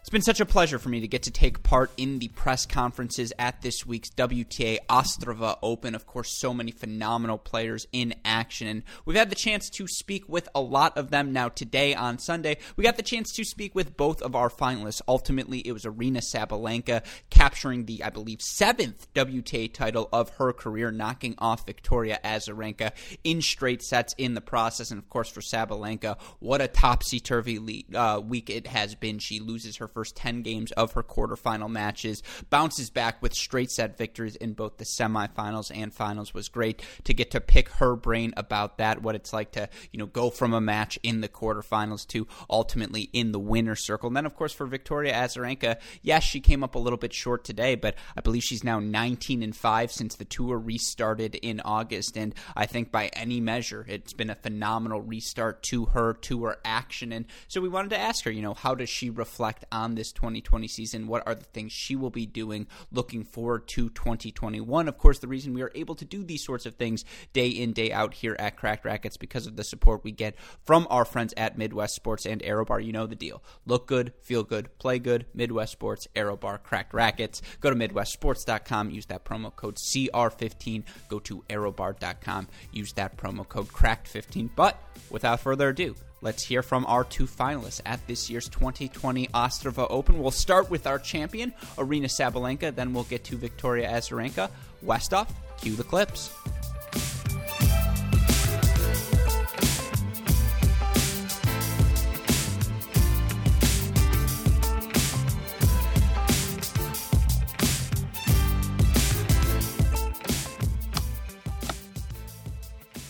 It's been such a pleasure for me to get to take part in the press conferences at this week's WTA Ostrava Open. Of course, so many phenomenal players in action. And we've had the chance to speak with a lot of them now today on Sunday. We got the chance to speak with both of our finalists. Ultimately, it was Aryna Sabalenka capturing the, I believe, seventh WTA title of her career, knocking off Victoria Azarenka in straight sets in the process. And of course, for Sabalenka, what a topsy turvy uh, week it has been. She loses her first 10 games of her quarterfinal matches, bounces back with straight set victories in both the semifinals and finals. Was great to get to pick her brain about that, what it's like to, you know, go from a match in the quarterfinals to ultimately in the winner circle. And then, of course, for Victoria Azarenka, yes, she came up a little bit short today, but I believe she's now 19 and 5 since the tour restarted in August. And I think by any measure, it's been a phenomenal restart to her, to her action. And so we wanted to ask her, you know, how does she reflect on on this 2020 season? What are the things she will be doing looking forward to 2021? Of course, the reason we are able to do these sorts of things day in, day out here at Cracked Racquets because of the support we get from our friends at Midwest Sports and Aerobar. You know the deal. Look good, feel good, play good. Midwest Sports, Aerobar, Cracked Racquets. Go to MidwestSports.com, use that promo code CR15. Go to Aerobar.com, use that promo code Cracked15. But without further ado, Let's hear from our two finalists at this year's 2020 Ostrava Open. We'll start with our champion, Aryna Sabalenka, then we'll get to Victoria Azarenka. Westoff, cue the clips.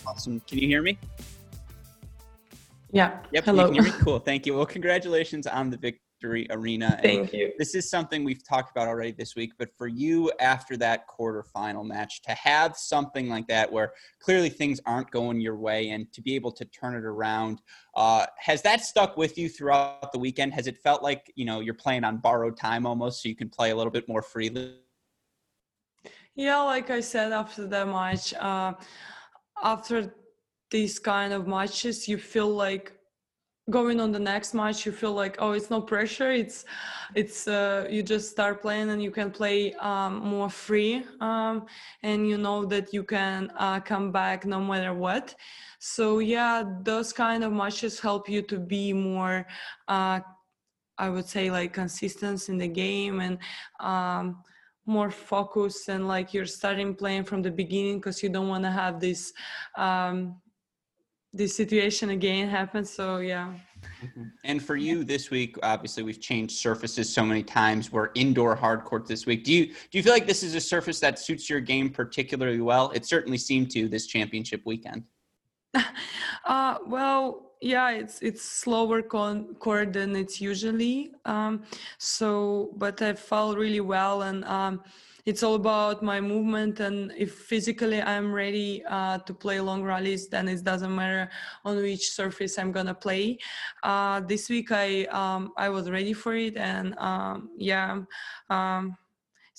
Awesome. Can you hear me? Yeah. Yep. Hello. You can hear me? Cool. Thank you. Well, congratulations on the victory, Aryna. Thank you. This is something we've talked about already this week, but for you after that quarterfinal match to have something like that where clearly things aren't going your way and to be able to turn it around, uh, has that stuck with you throughout the weekend? Has it felt like, you know, you're playing on borrowed time almost so you can play a little bit more freely? Yeah, like I said after the match, uh, after these kind of matches you feel like going on the next match you feel like oh it's no pressure. It's it's uh, you just start playing and you can play um, more free um, and you know that you can uh, come back no matter what. So yeah those kind of matches help you to be more uh, i would say like consistent in the game and um, more focused and like you're starting playing from the beginning because you don't want to have this um, this situation again happens. So yeah. Mm-hmm. And for you this week, obviously we've changed surfaces so many times. We're indoor hard court this week. Do you do you feel like this is a surface that suits your game particularly well? It certainly seemed to this championship weekend. uh, well, yeah, it's it's slower con- court than it's usually. Um, so, but I felt really well and. Um, it's all about my movement and if physically i'm ready uh, to play long rallies then it doesn't matter on which surface i'm gonna play. Uh, this week i um, i was ready for it and um, yeah um,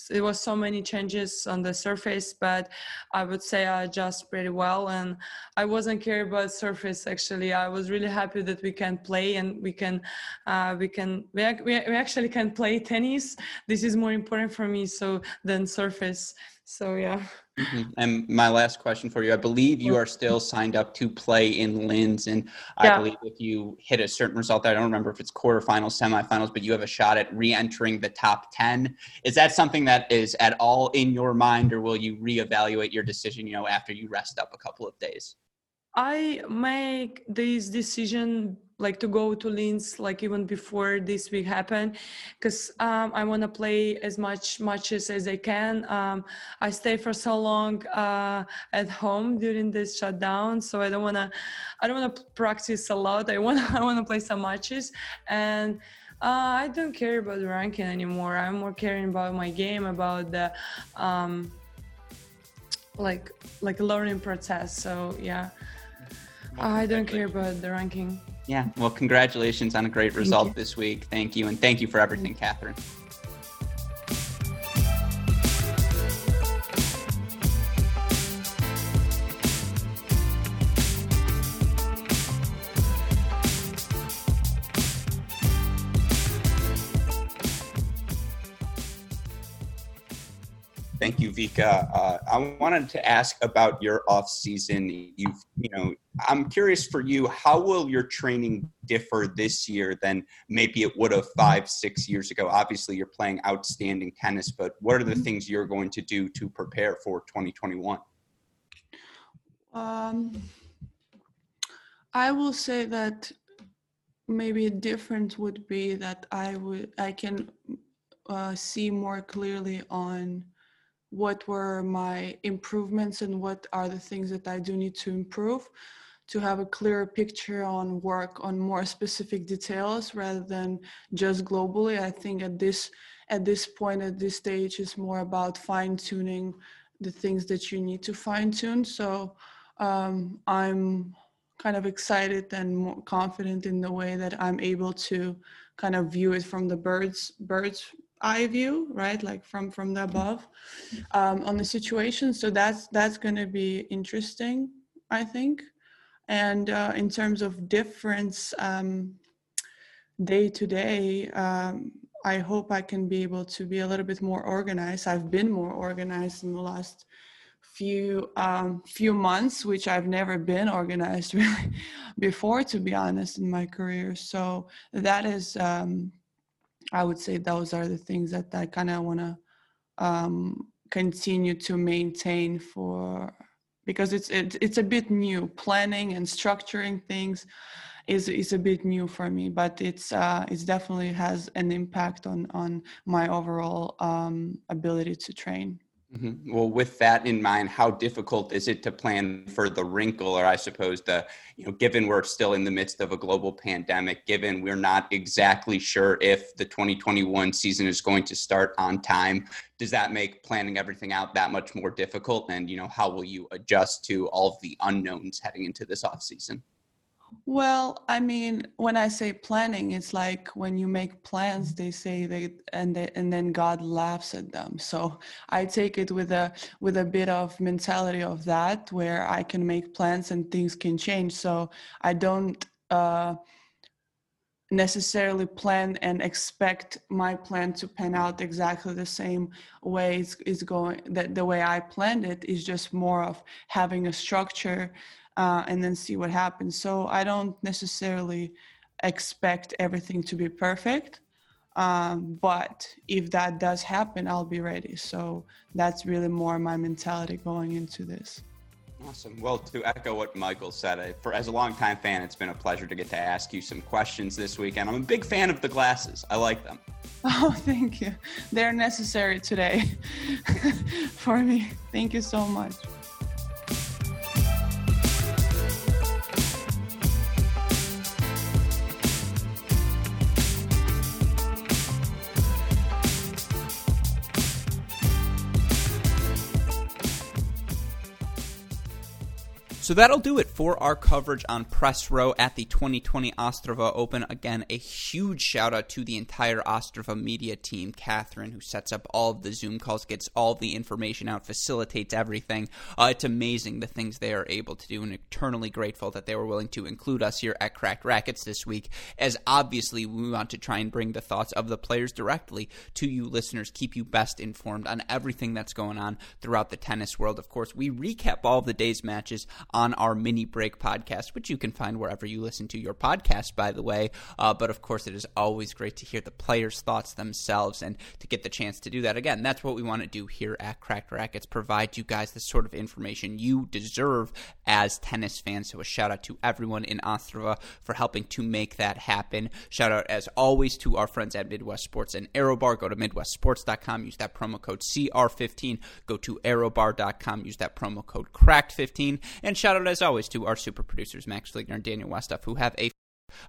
it was so many changes on the surface but i would say i adjust pretty well and i wasn't care about surface actually. I was really happy that we can play and we can uh, we can we, we actually can play tennis. This is more important for me so than surface so yeah Mm-hmm. And my last question for you I believe you are still signed up to play in Linz. And I believe if you hit a certain result, I don't remember if it's quarterfinals, semifinals, but you have a shot at re entering the top 10. Is that something that is at all in your mind, or will you reevaluate your decision, you know, after you rest up a couple of days? I make this decision like to go to Linz like even before this week happened because um, I want to play as much matches as I can. Um, I stay for so long uh, at home during this shutdown, so I don't want to. I don't want to practice a lot. I want. I want to play some matches and. Uh, I don't care about the ranking anymore. I'm more caring about my game, about the um, like like learning process. So yeah. I don't care about the ranking. Yeah. Well, congratulations on a great result this week. Thank you. And thank you for everything, mm-hmm. Catherine. Thank you, Vika. Uh, I wanted to ask about your off season. You've, you know, I'm curious for you, how will your training differ this year than maybe it would have five, six years ago? Obviously, you're playing outstanding tennis, but what are the things you're going to do to prepare for 2021? Um, I will say that maybe a difference would be that I would I can uh, see more clearly on what were my improvements and what are the things that I do need to improve to have a clearer picture on work on more specific details rather than just globally. I think at this at this point at this stage is more about fine tuning the things that you need to fine tune. So um, I'm kind of excited and more confident in the way that I'm able to kind of view it from the birds birds eye view right like from from the above um, on the situation so that's that's going to be interesting i think and uh, in terms of difference um, day to day um, i hope i can be able to be a little bit more organized. I've been more organized in the last few um, few months which i've never been organized really before to be honest in my career. So that is um, I would say those are the things that I kind of want to um, continue to maintain for because it's it, it's a bit new. Planning and structuring things is is a bit new for me, but it's uh, it's definitely has an impact on on my overall um, ability to train. Mm-hmm. Well, with that in mind, how difficult is it to plan for the wrinkle, or I suppose the, you know, given we're still in the midst of a global pandemic, given we're not exactly sure if the 2021 season is going to start on time, does that make planning everything out that much more difficult? And, you know, how will you adjust to all of the unknowns heading into this off season? Well, I mean, when I say planning, it's like when you make plans, they say they and they, and then God laughs at them. So I take it with a with a bit of mentality of that, where I can make plans and things can change. So I don't uh, necessarily plan and expect my plan to pan out exactly the same way it's, it's going. That the way I planned it is just more of having a structure uh, and then see what happens. So I don't necessarily expect everything to be perfect. Um, but if that does happen, I'll be ready. So that's really more my mentality going into this. Awesome. Well, to echo what Michael said, I, for as a longtime fan, it's been a pleasure to get to ask you some questions this weekend. I'm a big fan of the glasses. I like them. Oh, thank you. They're necessary today for me. Thank you so much. So that'll do it for our coverage on Press Row at the 2020 Ostrava Open. Again, a huge shout out to the entire Ostrava media team. Catherine, who sets up all of the Zoom calls, gets all the information out, facilitates everything. Uh, it's amazing the things they are able to do, and eternally grateful that they were willing to include us here at Cracked Racquets this week. As obviously, we want to try and bring the thoughts of the players directly to you listeners, keep you best informed on everything that's going on throughout the tennis world. Of course, we recap all of the day's matches on our mini break podcast, which you can find wherever you listen to your podcast, by the way. Uh, but of course, it is always great to hear the players' thoughts themselves and to get the chance to do that. Again, that's what we want to do here at Cracked Racquets provide you guys the sort of information you deserve as tennis fans. So, a shout out to everyone in Ostrava for helping to make that happen. Shout out, as always, to our friends at Midwest Sports and Aerobar. Go to MidwestSports.com, use that promo code CR15. Go to Aerobar.com, use that promo code CRACKED15. And shout out, as always, to our super producers, Max Fligner and Daniel Westoff, who have a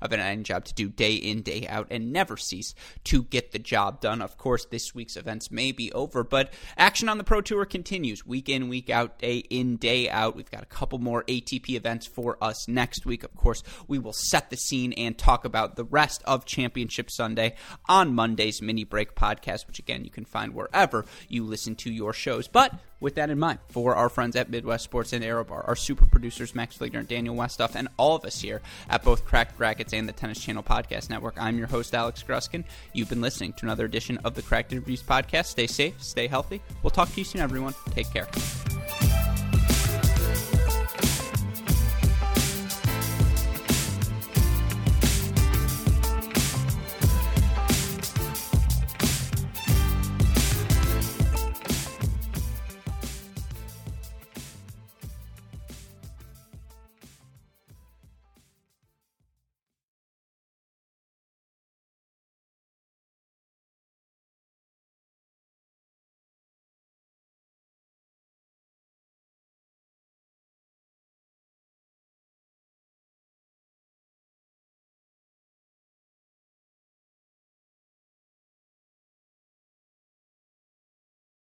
of an end job to do day in, day out, and never cease to get the job done. Of course, this week's events may be over, but action on the Pro Tour continues week in, week out, day in, day out. We've got a couple more ATP events for us next week. Of course, we will set the scene and talk about the rest of Championship Sunday on Monday's mini break podcast, which again you can find wherever you listen to your shows. But with that in mind, for our friends at Midwest Sports and Aerobar, our super producers Max Fligner, Daniel Westoff, and all of us here at both Cracked Drag Racquets and the Tennis Channel Podcast Network. I'm your host, Alex Gruskin. You've been listening to another edition of the Cracked Interviews Podcast. Stay safe, stay healthy. We'll talk to you soon, everyone. Take care.